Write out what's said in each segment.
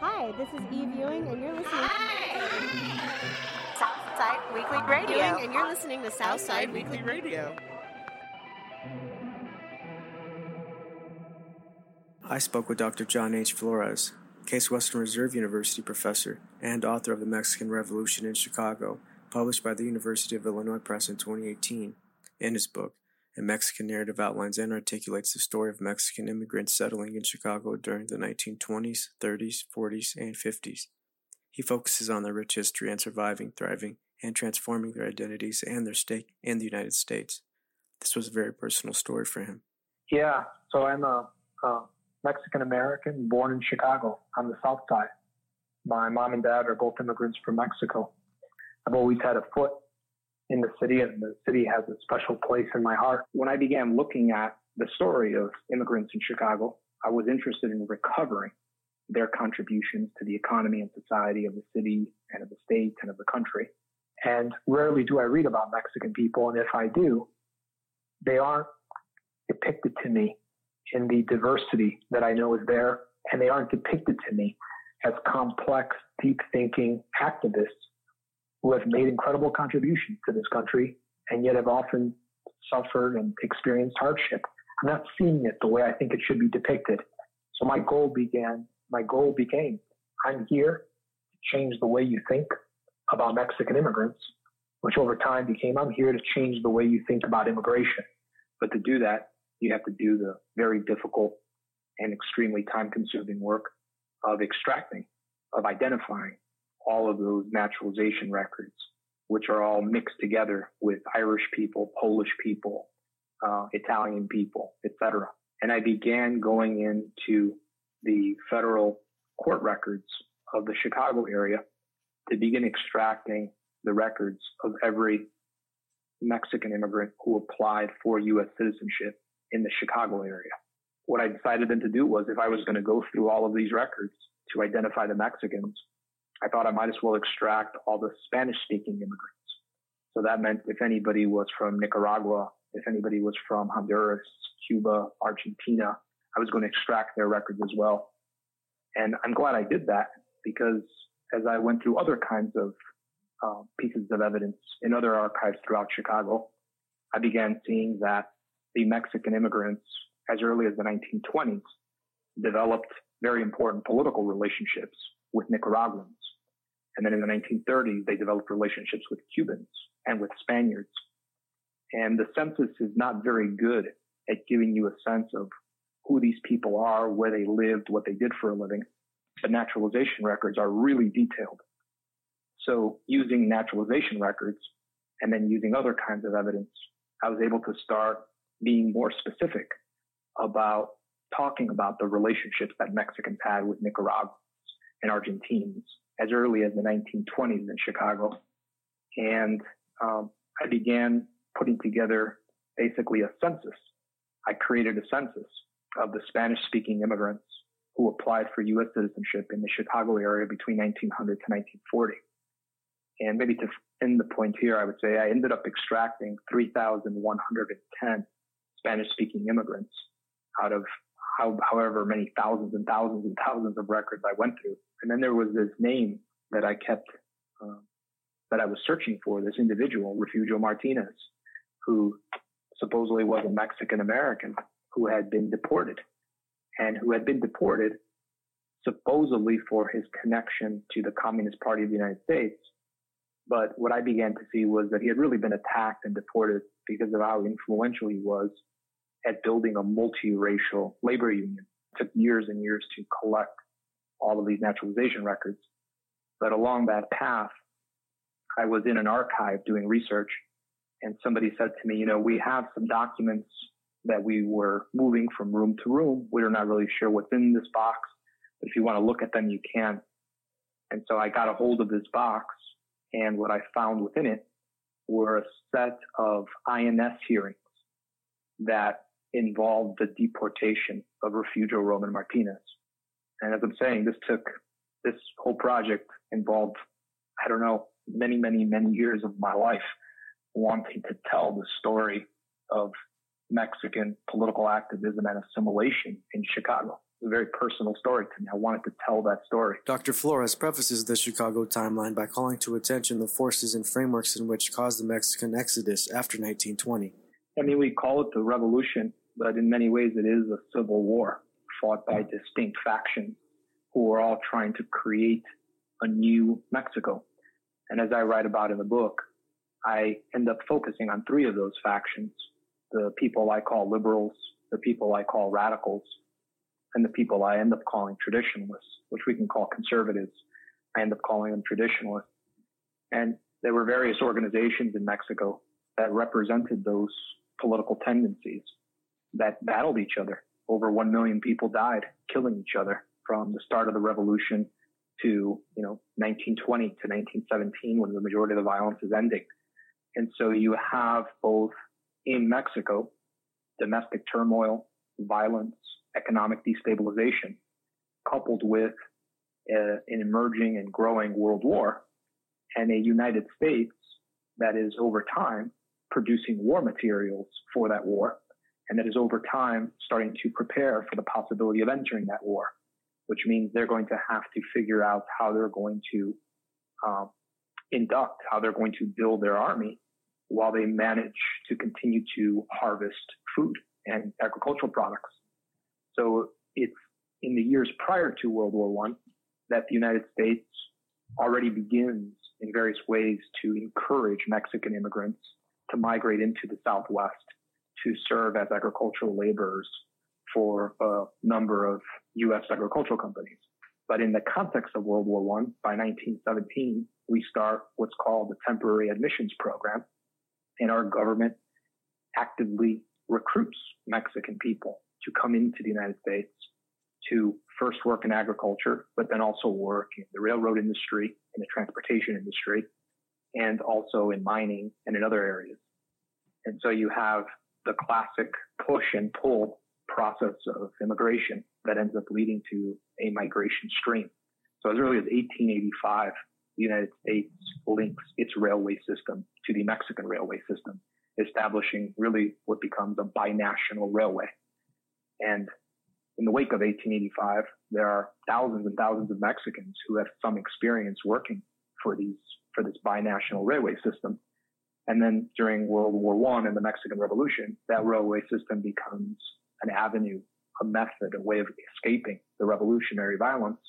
Hi, this is Eve Ewing, and you're listening. Southside Weekly Radio. Ewing, and you're listening to Southside Weekly. Radio. I spoke with Dr. John H. Flores, Case Western Reserve University professor and author of The Mexican Revolution in Chicago, published by the University of Illinois Press in 2018. In his book, A Mexican Narrative outlines and articulates the story of Mexican immigrants settling in Chicago during the 1920s, 30s, 40s, and 50s. He focuses on their rich history and surviving, thriving, and transforming their identities and their stake in the United States. This was a very personal story for him. Yeah, so I'm a, a Mexican American born in Chicago on the South Side. My mom and dad are both immigrants from Mexico. I've always had a foot in the city, and the city has a special place in my heart. When I began looking at the story of immigrants in Chicago, I was interested in recovering their contributions to the economy and society of the city and of the state and of the country. And rarely do I read about Mexican people, and if I do, they aren't depicted to me in the diversity that I know is there, and they aren't depicted to me as complex, deep thinking activists who have made incredible contributions to this country and yet have often suffered and experienced hardship. I'm not seeing it the way I think it should be depicted. So my goal began, my goal became, I'm here to change the way you think about Mexican immigrants, which over time became, I'm here to change the way you think about immigration. But to do that, you have to do the very difficult and extremely time consuming work of extracting, of identifying all of those naturalization records, which are all mixed together with Irish people, Polish people, uh, Italian people, etc. And I began going into the federal court records of the Chicago area to begin extracting the records of every Mexican immigrant who applied for U.S. citizenship in the Chicago area. What I decided then to do was if I was going to go through all of these records to identify the Mexicans, I thought I might as well extract all the Spanish speaking immigrants. So that meant if anybody was from Nicaragua, if anybody was from Honduras, Cuba, Argentina, I was going to extract their records as well. And I'm glad I did that because as I went through other kinds of uh, pieces of evidence in other archives throughout Chicago, I began seeing that the Mexican immigrants as early as the 1920s developed very important political relationships with Nicaraguans. And then in the 1930s, they developed relationships with Cubans and with Spaniards. And the census is not very good at giving you a sense of who these people are, where they lived, what they did for a living. But naturalization records are really detailed. So using naturalization records and then using other kinds of evidence, I was able to start being more specific about talking about the relationships that Mexicans had with Nicaraguans and Argentines as early as the 1920s in Chicago. And um, I began putting together basically a census. I created a census of the Spanish speaking immigrants who applied for U.S. citizenship in the Chicago area between 1900 to 1940. And maybe to end the point here, I would say I ended up extracting 3,110 Spanish speaking immigrants out of how, however many thousands and thousands and thousands of records I went through. And then there was this name that I kept, uh, that I was searching for, this individual, Refugio Martinez, who supposedly was a Mexican American who had been deported and who had been deported supposedly for his connection to the Communist Party of the United States. But what I began to see was that he had really been attacked and deported because of how influential he was at building a multiracial labor union. It took years and years to collect all of these naturalization records. But along that path, I was in an archive doing research and somebody said to me, you know, we have some documents that we were moving from room to room. We're not really sure what's in this box, but if you want to look at them, you can. And so I got a hold of this box and what I found within it were a set of INS hearings that involved the deportation of Refugio Roman Martinez. And as I'm saying, this took, this whole project involved, I don't know, many, many, many years of my life wanting to tell the story of Mexican political activism and assimilation in Chicago. a very personal story to me. I wanted to tell that story. Dr. Flores prefaces the Chicago timeline by calling to attention the forces and frameworks in which caused the Mexican exodus after 1920. I mean, we call it the revolution, but in many ways it is a civil war fought by distinct factions who were all trying to create a new Mexico. And as I write about in the book, I end up focusing on three of those factions the people I call liberals, the people I call radicals, and the people I end up calling traditionalists, which we can call conservatives. I end up calling them traditionalists. And there were various organizations in Mexico that represented those political tendencies that battled each other. Over 1 million people died killing each other from the start of the revolution to, you know, 1920 to 1917 when the majority of the violence is ending. And so you have both in Mexico domestic turmoil, violence, economic destabilization, coupled with uh, an emerging and growing world war and a United States that is over time producing war materials for that war and that is over time starting to prepare for the possibility of entering that war, which means they're going to have to figure out how they're going to um, induct, how they're going to build their army while they manage to continue to harvest food and agricultural products. So it's in the years prior to World War One that the United States already begins in various ways to encourage Mexican immigrants to migrate into the Southwest to serve as agricultural laborers for a number of U.S. agricultural companies. But in the context of World War I, by 1917, we start what's called the temporary admissions program, and our government actively recruits Mexican people to come into the United States to first work in agriculture, but then also work in the railroad industry, in the transportation industry, and also in mining and in other areas. And so you have the classic push and pull process of immigration that ends up leading to a migration stream. So as early as 1885, the United States links its railway system to the Mexican railway system, establishing really what becomes a binational railway. And in the wake of 1885, there are thousands and thousands of Mexicans who have some experience working for these for this binational railway system. And then during World War One and the Mexican Revolution, that railway system becomes an avenue, a method, a way of escaping the revolutionary violence,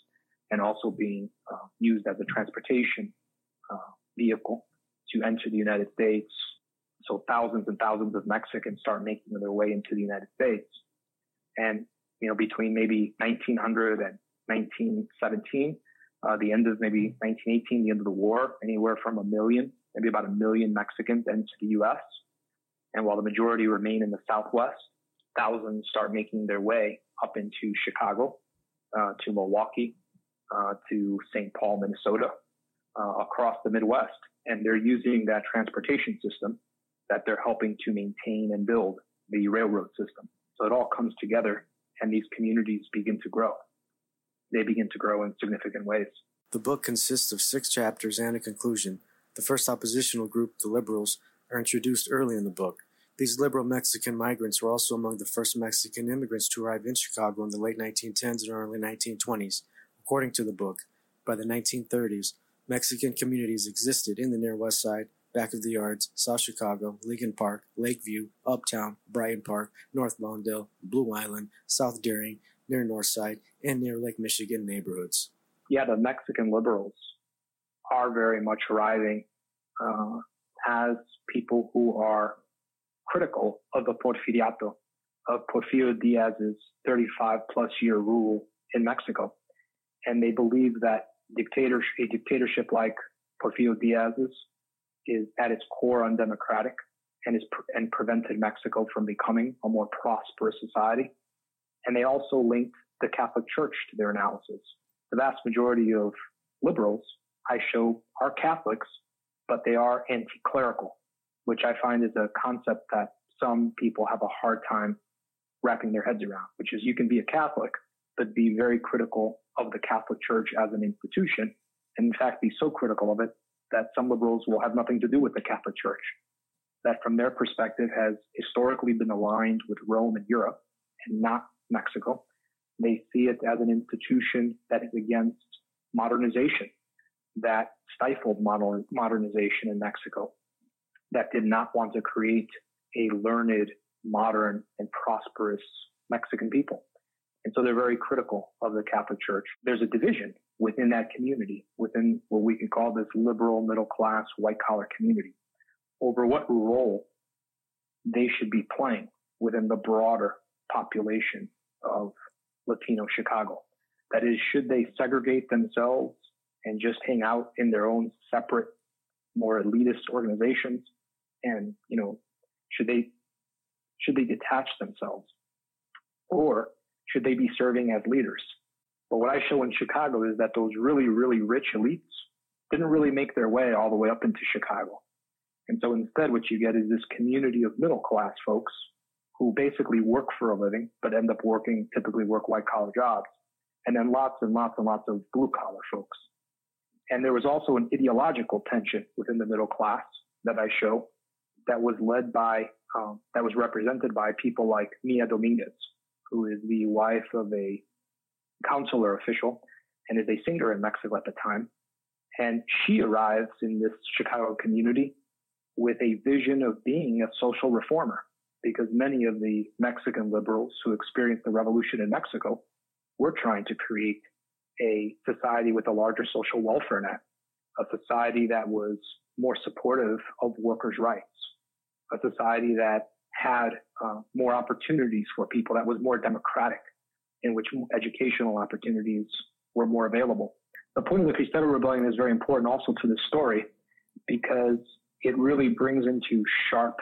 and also being uh, used as a transportation uh, vehicle to enter the United States. So thousands and thousands of Mexicans start making their way into the United States. And, you know, between maybe 1900 and 1917, uh, the end of maybe 1918, the end of the war, anywhere from a million, maybe about a million Mexicans enter the U.S. And while the majority remain in the Southwest, thousands start making their way up into Chicago, uh, to Milwaukee, uh, to St. Paul, Minnesota, uh, across the Midwest. And they're using that transportation system that they're helping to maintain and build the railroad system. So it all comes together and these communities begin to grow. They begin to grow in significant ways. The book consists of six chapters and a conclusion. The first oppositional group, the Liberals, are introduced early in the book. These liberal Mexican migrants were also among the first Mexican immigrants to arrive in Chicago in the late 1910s and early 1920s. According to the book, by the 1930s, Mexican communities existed in the near west side, back of the yards, South Chicago, Lincoln Park, Lakeview, Uptown, Brighton Park, North Lawndale, Blue Island, South Deering, near North Side, and near Lake Michigan neighborhoods. Yeah, the Mexican liberals are very much arriving uh, as people who are critical of the Porfiriato, of Porfirio Diaz's 35 plus year rule in Mexico. And they believe that dictatorship, a dictatorship like Porfirio Diaz's is at its core undemocratic and is and prevented Mexico from becoming a more prosperous society. And they also linked the Catholic Church to their analysis. The vast majority of liberals I show are Catholics, but they are anti-clerical, which I find is a concept that some people have a hard time wrapping their heads around, which is you can be a Catholic, but be very critical of the Catholic Church as an institution. And in fact, be so critical of it that some liberals will have nothing to do with the Catholic Church. That from their perspective has historically been aligned with Rome and Europe and not Mexico. They see it as an institution that is against modernization, that stifled modern, modernization in Mexico, that did not want to create a learned, modern, and prosperous Mexican people. And so they're very critical of the Catholic Church. There's a division within that community, within what we can call this liberal, middle class, white collar community, over what role they should be playing within the broader population of Latino Chicago. That is, should they segregate themselves and just hang out in their own separate, more elitist organizations? And, you know, should they, should they detach themselves? Or should they be serving as leaders? But what I show in Chicago is that those really, really rich elites didn't really make their way all the way up into Chicago. And so instead, what you get is this community of middle class folks who basically work for a living, but end up working, typically work white collar jobs. And then lots and lots and lots of blue collar folks. And there was also an ideological tension within the middle class that I show that was led by, um, that was represented by people like Mia Dominguez, who is the wife of a consular official and is a singer in Mexico at the time. And she arrives in this Chicago community with a vision of being a social reformer because many of the Mexican liberals who experienced the revolution in Mexico were trying to create a society with a larger social welfare net, a society that was more supportive of workers' rights, a society that had uh, more opportunities for people, that was more democratic, in which educational opportunities were more available. The point of the Cristero Rebellion is very important also to this story because it really brings into sharp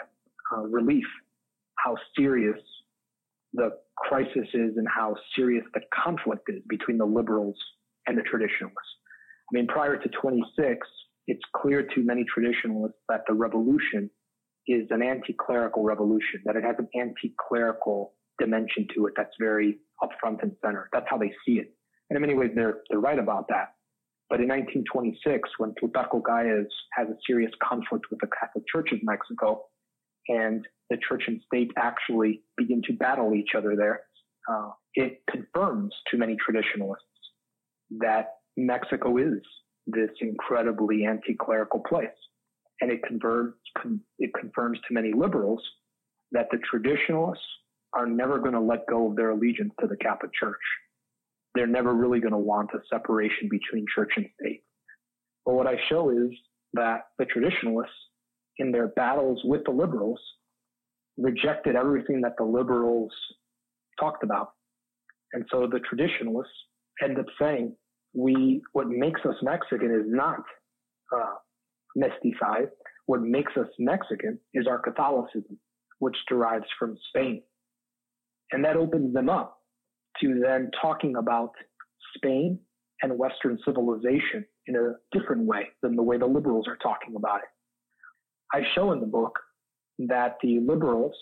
uh, relief how serious the crisis is and how serious the conflict is between the liberals and the traditionalists. I mean, prior to 26, it's clear to many traditionalists that the revolution is an anti-clerical revolution, that it has an anti-clerical dimension to it that's very upfront and center. That's how they see it. And in many ways, they're, they're right about that. But in 1926, when Plutarco Calles has a serious conflict with the Catholic Church of Mexico, and the church and state actually begin to battle each other there, uh, it confirms to many traditionalists that Mexico is this incredibly anti-clerical place. And it confirms, it confirms to many liberals that the traditionalists are never going to let go of their allegiance to the Catholic Church. They're never really going to want a separation between church and state. But what I show is that the traditionalists, in their battles with the liberals, rejected everything that the liberals talked about. And so the traditionalists end up saying, we, what makes us Mexican is not, uh. What makes us Mexican is our Catholicism, which derives from Spain. And that opens them up to then talking about Spain and Western civilization in a different way than the way the liberals are talking about it. I show in the book that the liberals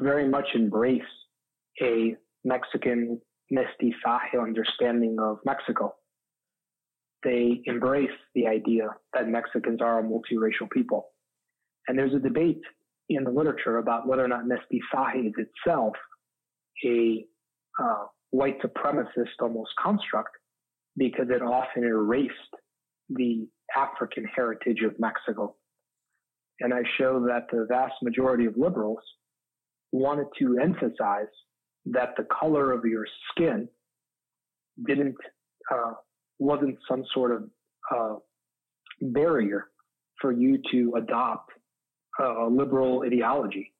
very much embrace a Mexican mestizaje understanding of Mexico. They embrace the idea that Mexicans are a multiracial people. And there's a debate in the literature about whether or not mestizaje is itself a uh, white supremacist almost construct because it often erased the African heritage of Mexico. And I show that the vast majority of liberals wanted to emphasize that the color of your skin didn't uh, wasn't some sort of uh, barrier for you to adopt a liberal ideology.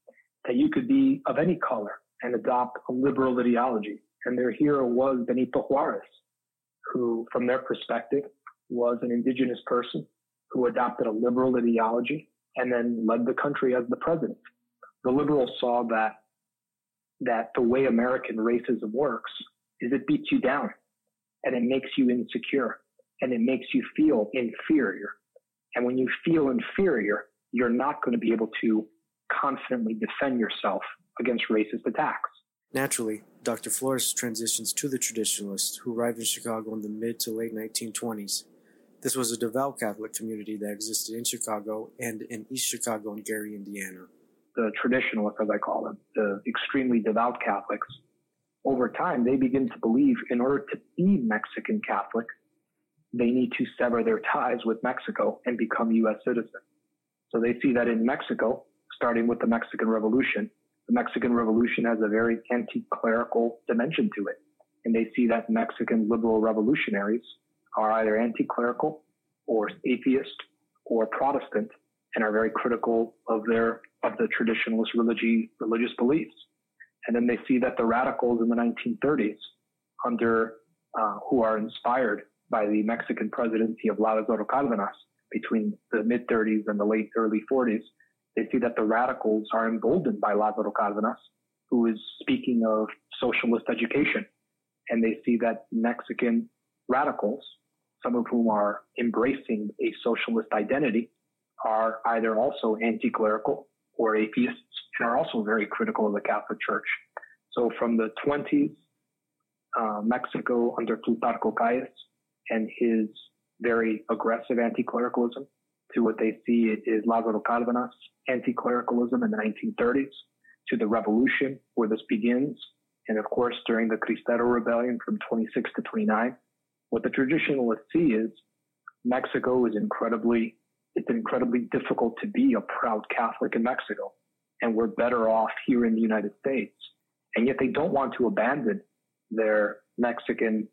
That you could be of any color and adopt a liberal ideology. And their hero was Benito Juarez, who, from their perspective, was an indigenous person who adopted a liberal ideology and then led the country as the president. The liberals saw that that the way American racism works is it beats you down and it makes you insecure and it makes you feel inferior. And when you feel inferior, you're not going to be able to confidently defend yourself against racist attacks. Naturally, Dr. Flores transitions to the traditionalists who arrived in Chicago in the mid to late 1920s. This was a devout Catholic community that existed in Chicago and in East Chicago and Gary, Indiana the traditionalists, as I call them, the extremely devout Catholics, over time, they begin to believe in order to be Mexican Catholic, they need to sever their ties with Mexico and become U.S. citizens. So they see that in Mexico, starting with the Mexican Revolution, the Mexican Revolution has a very anti-clerical dimension to it. And they see that Mexican liberal revolutionaries are either anti-clerical or atheist or Protestant and are very critical of their, of the traditionalist religi- religious beliefs. And then they see that the radicals in the 1930s under, uh, who are inspired by the Mexican presidency of Lázaro Cárdenas between the mid 30s and the late early 40s, they see that the radicals are emboldened by Lázaro Cárdenas, who is speaking of socialist education. And they see that Mexican radicals, some of whom are embracing a socialist identity, are either also anti-clerical or atheists and are also very critical of the Catholic Church. So from the 20s, uh, Mexico under Plutarco Calles and his very aggressive anti-clericalism to what they see is Lázaro Cárdenas anti-clericalism in the 1930s to the revolution where this begins. And of course, during the Cristero Rebellion from 26 to 29, what the traditionalists see is Mexico is incredibly, it's incredibly difficult to be a proud Catholic in Mexico. And we're better off here in the United States. And yet they don't want to abandon their Mexican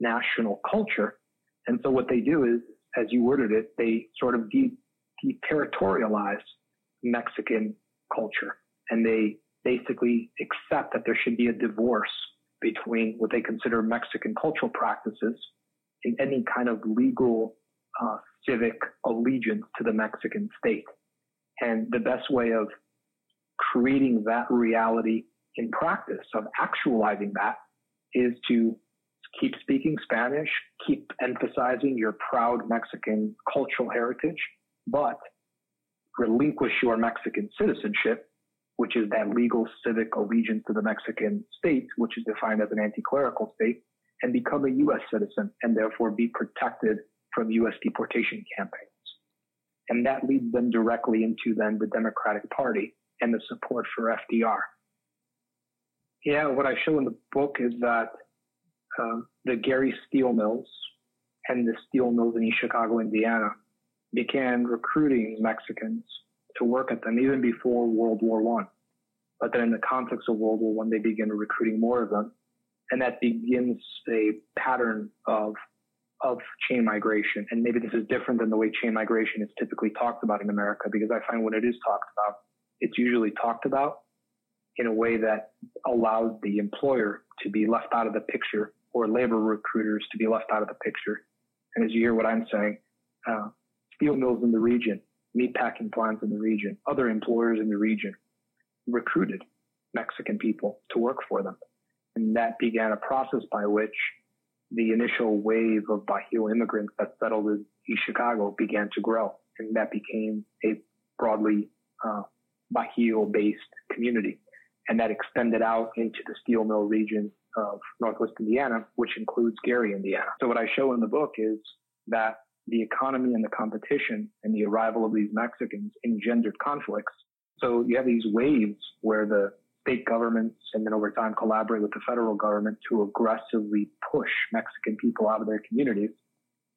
national culture. And so what they do is, as you worded it, they sort of de- deterritorialize Mexican culture. And they basically accept that there should be a divorce between what they consider Mexican cultural practices and any kind of legal uh, civic allegiance to the Mexican state. And the best way of creating that reality in practice, of actualizing that, is to keep speaking Spanish, keep emphasizing your proud Mexican cultural heritage, but relinquish your Mexican citizenship, which is that legal civic allegiance to the Mexican state, which is defined as an anti-clerical state, and become a U.S. citizen and therefore be protected from U.S. deportation campaigns. And that leads them directly into then the Democratic Party and the support for FDR. Yeah, what I show in the book is that uh, the Gary steel mills and the steel mills in Chicago, Indiana, began recruiting Mexicans to work at them even before World War One. But then in the context of World War One, they begin recruiting more of them. And that begins a pattern of of chain migration. And maybe this is different than the way chain migration is typically talked about in America, because I find when it is talked about, it's usually talked about in a way that allows the employer to be left out of the picture or labor recruiters to be left out of the picture. And as you hear what I'm saying, uh, steel mills in the region, meatpacking plants in the region, other employers in the region recruited Mexican people to work for them. And that began a process by which the initial wave of Bajío immigrants that settled in East Chicago began to grow. And that became a broadly uh, Bajío based community. And that extended out into the steel mill region of Northwest Indiana, which includes Gary, Indiana. So what I show in the book is that the economy and the competition and the arrival of these Mexicans engendered conflicts. So you have these waves where the state governments and then over time collaborate with the federal government to aggressively push Mexican people out of their communities.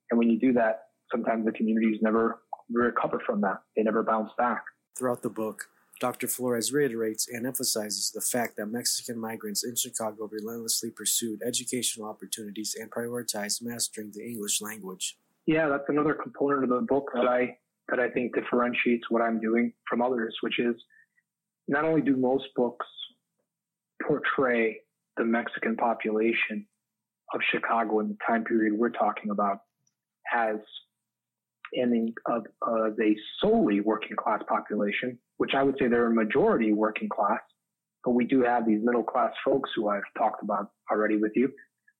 And when you do that, sometimes the communities never recover from that. They never bounce back. Throughout the book, Dr. Flores reiterates and emphasizes the fact that Mexican migrants in Chicago relentlessly pursued educational opportunities and prioritized mastering the English language. Yeah, that's another component of the book that I that I think differentiates what I'm doing from others, which is not only do most books portray the Mexican population of Chicago in the time period we're talking about as an of, of a solely working class population, which I would say they're a majority working class, but we do have these middle class folks who I've talked about already with you.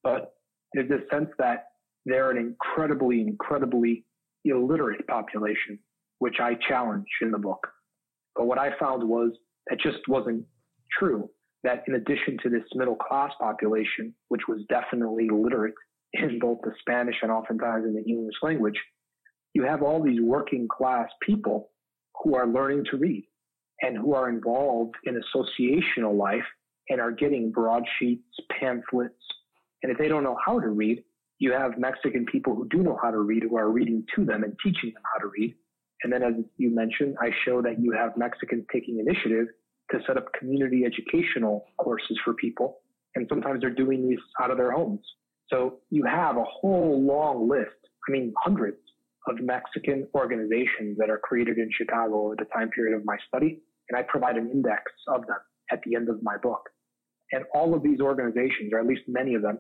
But there's this sense that they're an incredibly, incredibly illiterate population, which I challenge in the book. But what I found was that just wasn't true. That in addition to this middle class population, which was definitely literate in both the Spanish and oftentimes in the English language, you have all these working class people who are learning to read and who are involved in associational life and are getting broadsheets, pamphlets. And if they don't know how to read, you have Mexican people who do know how to read who are reading to them and teaching them how to read. And then, as you mentioned, I show that you have Mexicans taking initiative to set up community educational courses for people. And sometimes they're doing these out of their homes. So you have a whole long list, I mean, hundreds of Mexican organizations that are created in Chicago over the time period of my study. And I provide an index of them at the end of my book. And all of these organizations, or at least many of them,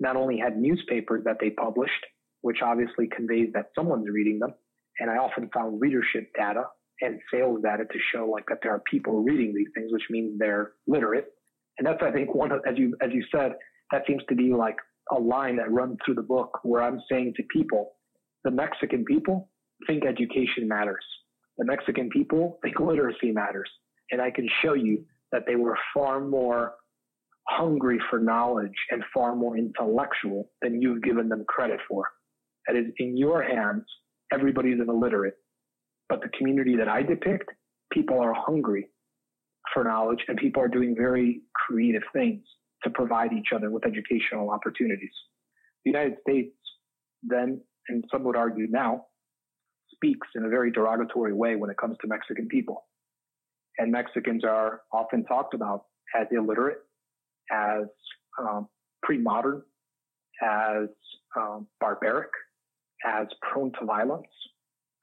not only had newspapers that they published, which obviously conveys that someone's reading them. And I often found readership data and sales data to show like that there are people reading these things, which means they're literate. And that's, I think, one of, as you, as you said, that seems to be like a line that runs through the book where I'm saying to people, the Mexican people think education matters. The Mexican people think literacy matters. And I can show you that they were far more hungry for knowledge and far more intellectual than you've given them credit for. That is, in your hands, everybody's an illiterate. But the community that I depict, people are hungry for knowledge and people are doing very creative things to provide each other with educational opportunities. The United States then, and some would argue now, speaks in a very derogatory way when it comes to Mexican people. And Mexicans are often talked about as illiterate, as um, pre-modern, as um, barbaric, as prone to violence.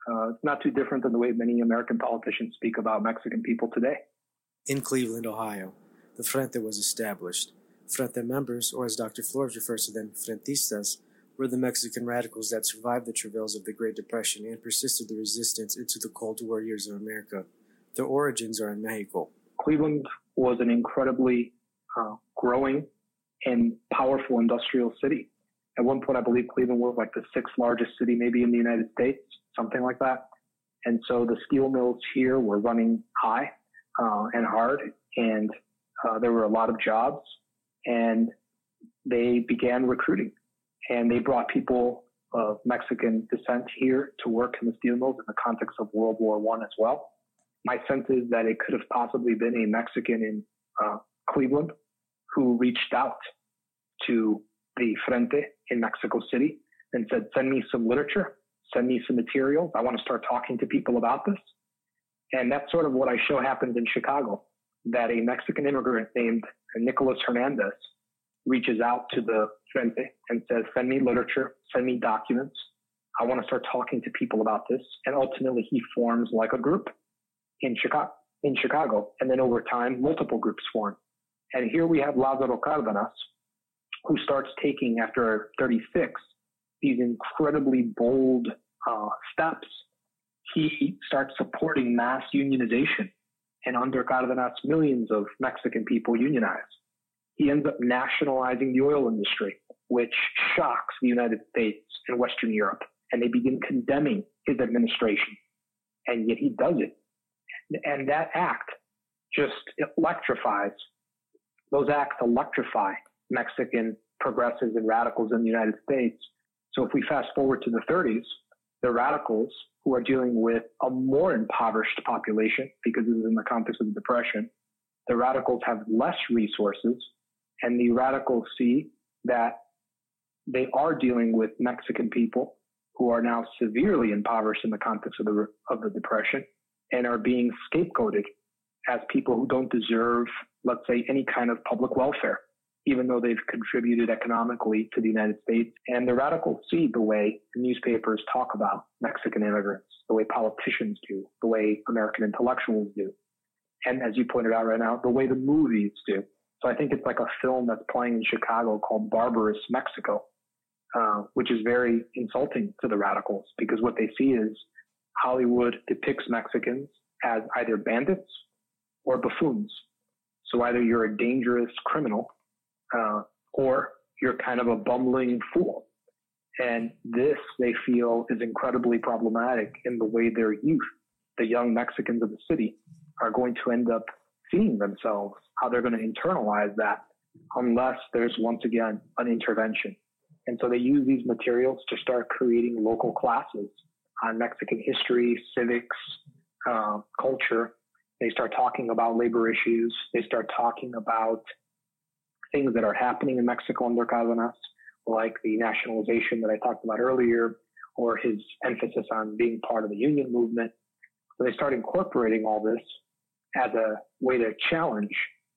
Uh, it's not too different than the way many American politicians speak about Mexican people today. In Cleveland, Ohio, the Frente was established. Frente members, or as Dr. Flores refers to them, Frentistas, were the Mexican radicals that survived the travails of the Great Depression and persisted the resistance into the Cold War years of America. Their origins are in Mexico. Cleveland was an incredibly uh, growing and powerful industrial city. At one point, I believe Cleveland was like the sixth largest city, maybe in the United States, something like that. And so the steel mills here were running high uh, and hard, and uh, there were a lot of jobs, and they began recruiting, and they brought people of Mexican descent here to work in the steel mills in the context of World War One as well. My sense is that it could have possibly been a Mexican in uh, Cleveland who reached out to the Frente in Mexico City and said, send me some literature, send me some materials. I want to start talking to people about this. And that's sort of what I show happened in Chicago, that a Mexican immigrant named Nicolas Hernandez reaches out to the Frente and says, send me literature, send me documents. I want to start talking to people about this. And ultimately he forms like a group in Chicago, in Chicago. And then over time, multiple groups form. And here we have Lázaro Cárdenas, who starts taking after 36 these incredibly bold uh, steps. He starts supporting mass unionization, and under Cárdenas, millions of Mexican people unionize. He ends up nationalizing the oil industry, which shocks the United States and Western Europe, and they begin condemning his administration. And yet he does it. And that act just electrifies those acts electrify Mexican progressives and radicals in the United States. So if we fast forward to the 30s, the radicals who are dealing with a more impoverished population, because this is in the context of the Depression, the radicals have less resources, and the radicals see that they are dealing with Mexican people who are now severely impoverished in the context of the, of the Depression and are being scapegoated as people who don't deserve, let's say, any kind of public welfare, even though they've contributed economically to the United States. And the radicals see the way newspapers talk about Mexican immigrants, the way politicians do, the way American intellectuals do. And as you pointed out right now, the way the movies do. So I think it's like a film that's playing in Chicago called Barbarous Mexico, uh, which is very insulting to the radicals because what they see is Hollywood depicts Mexicans as either bandits or buffoons. So either you're a dangerous criminal, uh, or you're kind of a bumbling fool. And this they feel is incredibly problematic in the way their youth, the young Mexicans of the city, are going to end up seeing themselves, how they're going to internalize that unless there's once again an intervention. And so they use these materials to start creating local classes on Mexican history, civics, uh, culture, They start talking about labor issues. They start talking about things that are happening in Mexico under Cárdenas, like the nationalization that I talked about earlier, or his emphasis on being part of the union movement. So they start incorporating all this as a way to challenge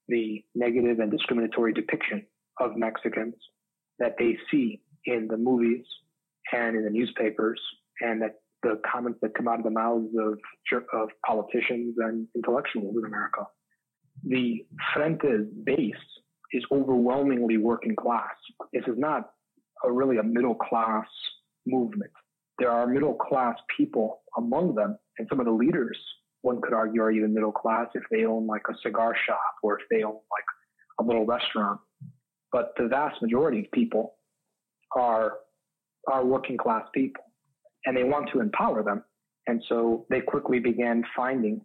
the negative and discriminatory depiction of Mexicans that they see in the movies and in the newspapers and that the comments that come out of the mouths of, of politicians and intellectuals in America. The Frente's base is overwhelmingly working class. This is not a really a middle class movement. There are middle class people among them, and some of the leaders, one could argue, are even middle class if they own like a cigar shop or if they own like a little restaurant. But the vast majority of people are are working class people and they want to empower them. And so they quickly began finding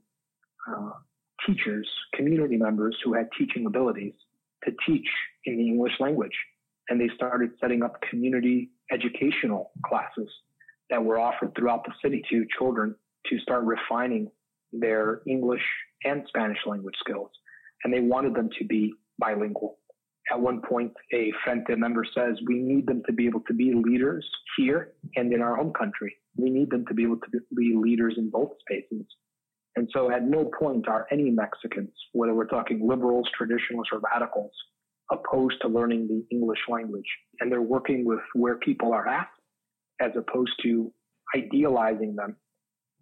uh, teachers, community members who had teaching abilities to teach in the English language. And they started setting up community educational classes that were offered throughout the city to children to start refining their English and Spanish language skills. And they wanted them to be bilingual. At one point, a Frente member says, we need them to be able to be leaders here and in our home country. We need them to be able to be leaders in both spaces. And so at no point are any Mexicans, whether we're talking liberals, traditionalists, or radicals, opposed to learning the English language. And they're working with where people are at as opposed to idealizing them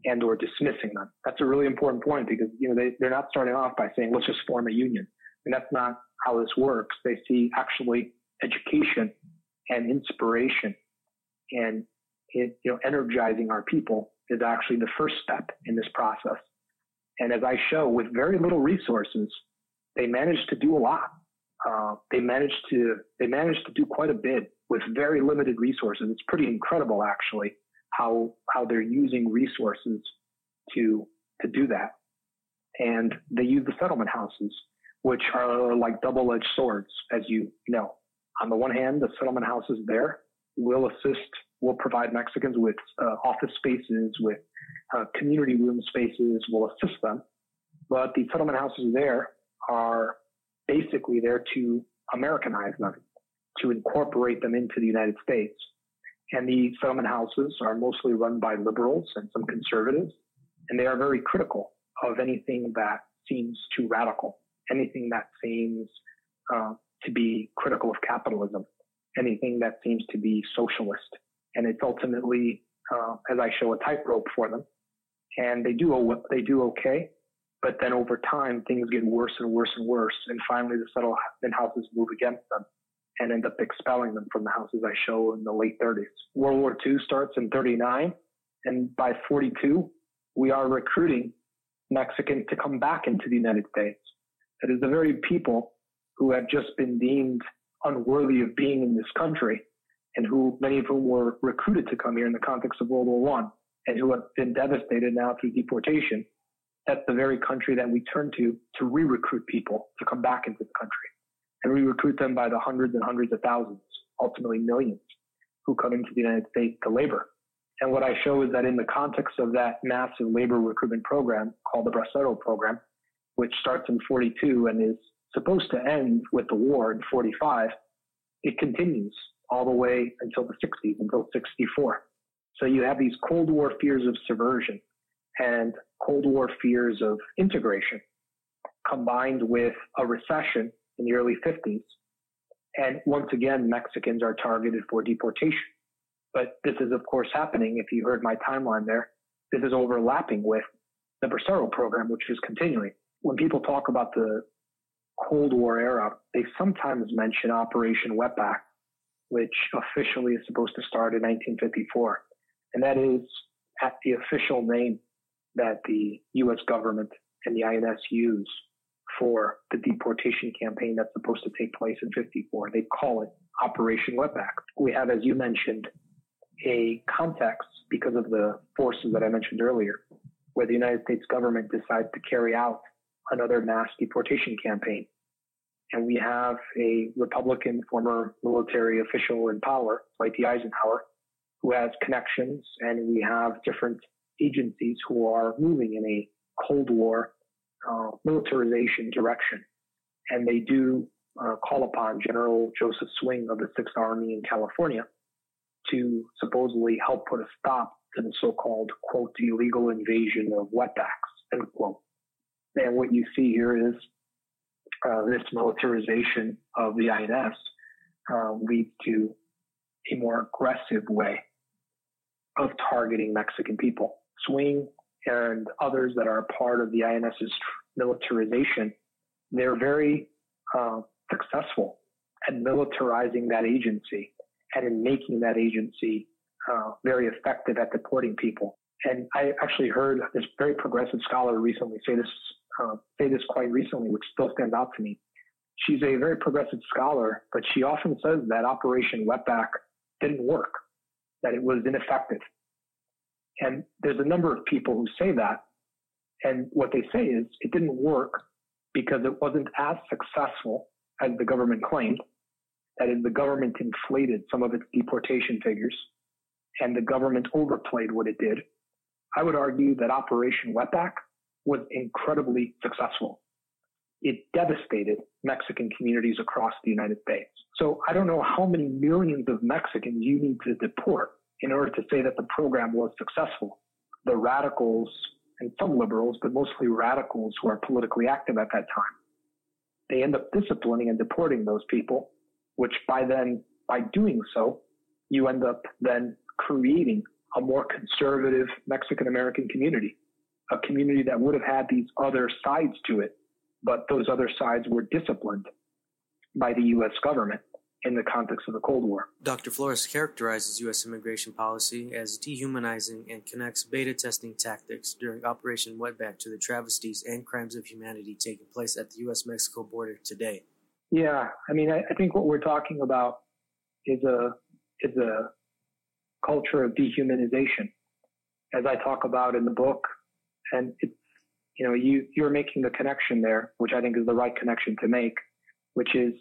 and or dismissing them. That's a really important point because, you know, they, they're not starting off by saying, let's just form a union. And that's not how this works. They see actually education and inspiration and it, you know, energizing our people is actually the first step in this process. And as I show, with very little resources, they managed to do a lot. Uh, they managed to they managed to do quite a bit with very limited resources. It's pretty incredible, actually, how how they're using resources to to do that. And they use the settlement houses, which are like double-edged swords, as you know. On the one hand, the settlement houses there will assist, will provide Mexicans with uh, office spaces, with uh, community room spaces, will assist them. But the settlement houses there are basically there to Americanize them, to incorporate them into the United States. And the settlement houses are mostly run by liberals and some conservatives, and they are very critical of anything that seems too radical, anything that seems uh, to be critical of capitalism, anything that seems to be socialist. And it's ultimately, uh, as I show, a tightrope for them. And they do they do okay, but then over time things get worse and worse and worse, and finally the settlement houses move against them and end up expelling them from the houses I show in the late 30s. World War II starts in 39, and by 42, we are recruiting Mexicans to come back into the United States. That is the very people who have just been deemed unworthy of being in this country and who many of whom were recruited to come here in the context of World War One and who have been devastated now through deportation. That's the very country that we turn to to re-recruit people to come back into the country and we recruit them by the hundreds and hundreds of thousands, ultimately millions, who come into the United States to labor. And what I show is that in the context of that massive labor recruitment program called the Bracero program, which starts in 42 and is supposed to end with the war in 45, it continues all the way until the 60s, until 64. So you have these Cold War fears of subversion and Cold War fears of integration combined with a recession in the early 50s. And once again, Mexicans are targeted for deportation. But this is, of course, happening. If you heard my timeline there, this is overlapping with the Bracero program, which is continuing. When people talk about the Cold War era, they sometimes mention Operation Wetback, which officially is supposed to start in 1954. And that is at the official name that the US government and the INS use for the deportation campaign that's supposed to take place in 54. They call it Operation Wetback. We have, as you mentioned, a context because of the forces that I mentioned earlier, where the United States government decides to carry out another mass deportation campaign. And we have a Republican former military official in power, Dwight D. Eisenhower, who has connections, and we have different agencies who are moving in a Cold War uh, militarization direction. And they do uh, call upon General Joseph Swing of the Sixth Army in California to supposedly help put a stop to the so-called, quote, illegal invasion of wetbacks, end quote. And what you see here is uh, this militarization of the INS uh, leads to a more aggressive way of targeting Mexican people. Swing and others that are part of the INS's militarization, they're very uh, successful at militarizing that agency and in making that agency uh, very effective at deporting people. And I actually heard this very progressive scholar recently say this uh, say this quite recently, which still stands out to me. She's a very progressive scholar, but she often says that Operation Wetback didn't work, that it was ineffective. And there's a number of people who say that. And what they say is it didn't work because it wasn't as successful as the government claimed. That is, the government inflated some of its deportation figures and the government overplayed what it did. I would argue that Operation Wetback was incredibly successful. It devastated Mexican communities across the United States. So I don't know how many millions of Mexicans you need to deport in order to say that the program was successful. The radicals and some liberals, but mostly radicals who are politically active at that time, they end up disciplining and deporting those people, which by then, by doing so, you end up then creating a more conservative Mexican American community, a community that would have had these other sides to it, but those other sides were disciplined by the U.S. government in the context of the Cold War. Dr. Flores characterizes U.S. immigration policy as dehumanizing and connects beta testing tactics during Operation Wetback to the travesties and crimes of humanity taking place at the U.S. Mexico border today. Yeah, I mean, I, I think what we're talking about is a is a culture of dehumanization, as I talk about in the book, and it's you know you you're making the connection there, which I think is the right connection to make, which is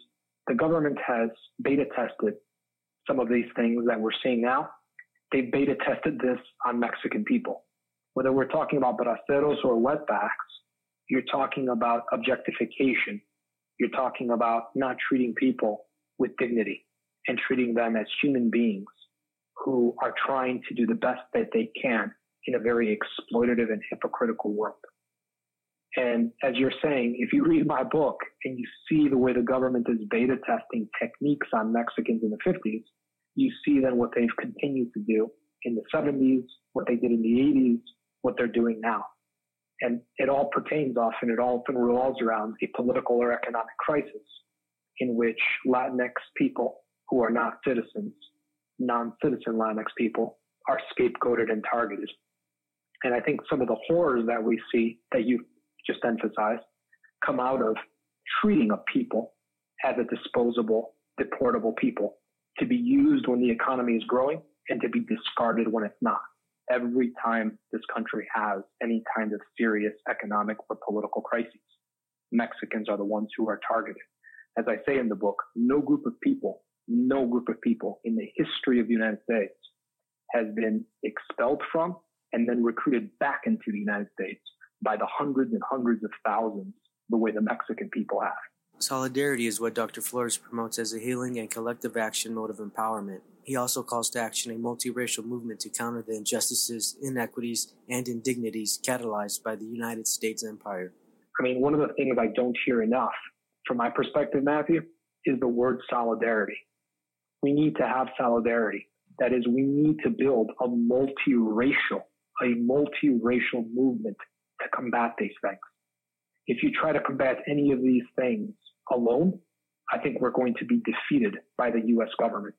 the government has beta tested some of these things that we're seeing now. They beta tested this on Mexican people. Whether we're talking about braceros or wetbacks, you're talking about objectification. You're talking about not treating people with dignity and treating them as human beings who are trying to do the best that they can in a very exploitative and hypocritical world. And as you're saying, if you read my book and you see the way the government is beta testing techniques on Mexicans in the 50s, you see then what they've continued to do in the 70s, what they did in the 80s, what they're doing now. And it all pertains often, it often revolves around a political or economic crisis in which Latinx people who are not citizens, non-citizen Latinx people, are scapegoated and targeted. And I think some of the horrors that we see that you just emphasized, come out of treating a people as a disposable, deportable people to be used when the economy is growing and to be discarded when it's not. Every time this country has any kind of serious economic or political crises, Mexicans are the ones who are targeted. As I say in the book, no group of people, no group of people in the history of the United States has been expelled from and then recruited back into the United States by the hundreds and hundreds of thousands the way the Mexican people have. Solidarity is what Dr. Flores promotes as a healing and collective action mode of empowerment. He also calls to action a multiracial movement to counter the injustices, inequities, and indignities catalyzed by the United States empire. I mean, one of the things I don't hear enough, from my perspective, Matthew, is the word solidarity. We need to have solidarity. That is, we need to build a multiracial, a multiracial movement to combat these things. If you try to combat any of these things alone, I think we're going to be defeated by the US government.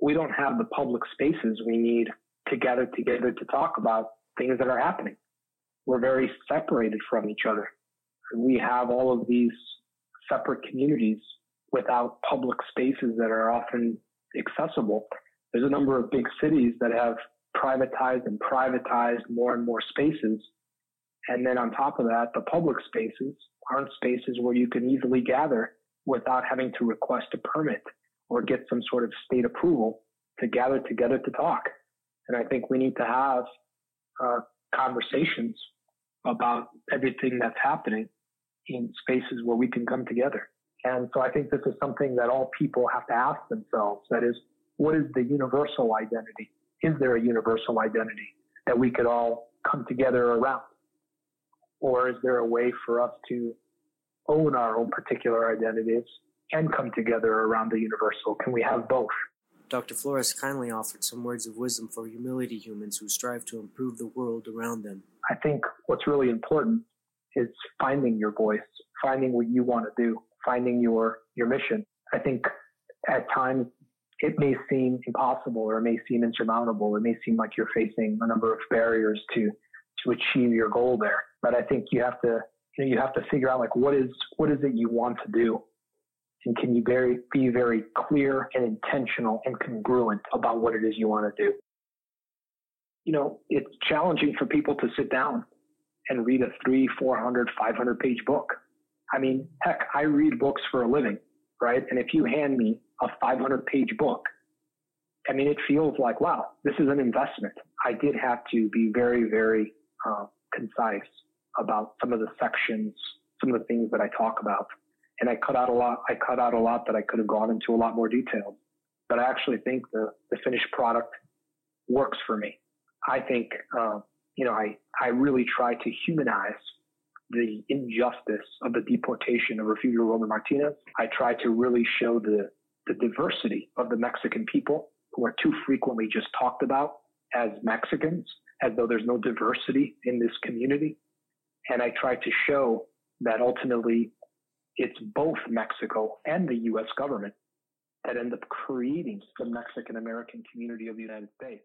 We don't have the public spaces we need to gather together to talk about things that are happening. We're very separated from each other. We have all of these separate communities without public spaces that are often accessible. There's a number of big cities that have privatized and privatized more and more spaces and then on top of that, the public spaces aren't spaces where you can easily gather without having to request a permit or get some sort of state approval to gather together to talk. And I think we need to have uh, conversations about everything that's happening in spaces where we can come together. And so I think this is something that all people have to ask themselves. That is, what is the universal identity? Is there a universal identity that we could all come together around? Or is there a way for us to own our own particular identities and come together around the universal? Can we have both? Dr. Flores kindly offered some words of wisdom for humility humans who strive to improve the world around them. I think what's really important is finding your voice, finding what you want to do, finding your, your mission. I think at times it may seem impossible or it may seem insurmountable. It may seem like you're facing a number of barriers to, to achieve your goal there. But I think you have to, you know, you have to figure out like what is, what is it you want to do? And can you very, be very clear and intentional and congruent about what it is you want to do? You know, it's challenging for people to sit down and read a three, four hundred, five hundred page book. I mean, heck, I read books for a living, right? And if you hand me a 500 page book, I mean, it feels like, wow, this is an investment. I did have to be very, very uh, concise about some of the sections, some of the things that I talk about. And I cut out a lot. I cut out a lot that I could have gone into a lot more detail. But I actually think the, the finished product works for me. I think, uh, you know, I, I really try to humanize the injustice of the deportation of Refugio Roman Martinez. I try to really show the, the diversity of the Mexican people who are too frequently just talked about as Mexicans, as though there's no diversity in this community. And I try to show that ultimately it's both Mexico and the U.S. government that end up creating the Mexican American community of the United States.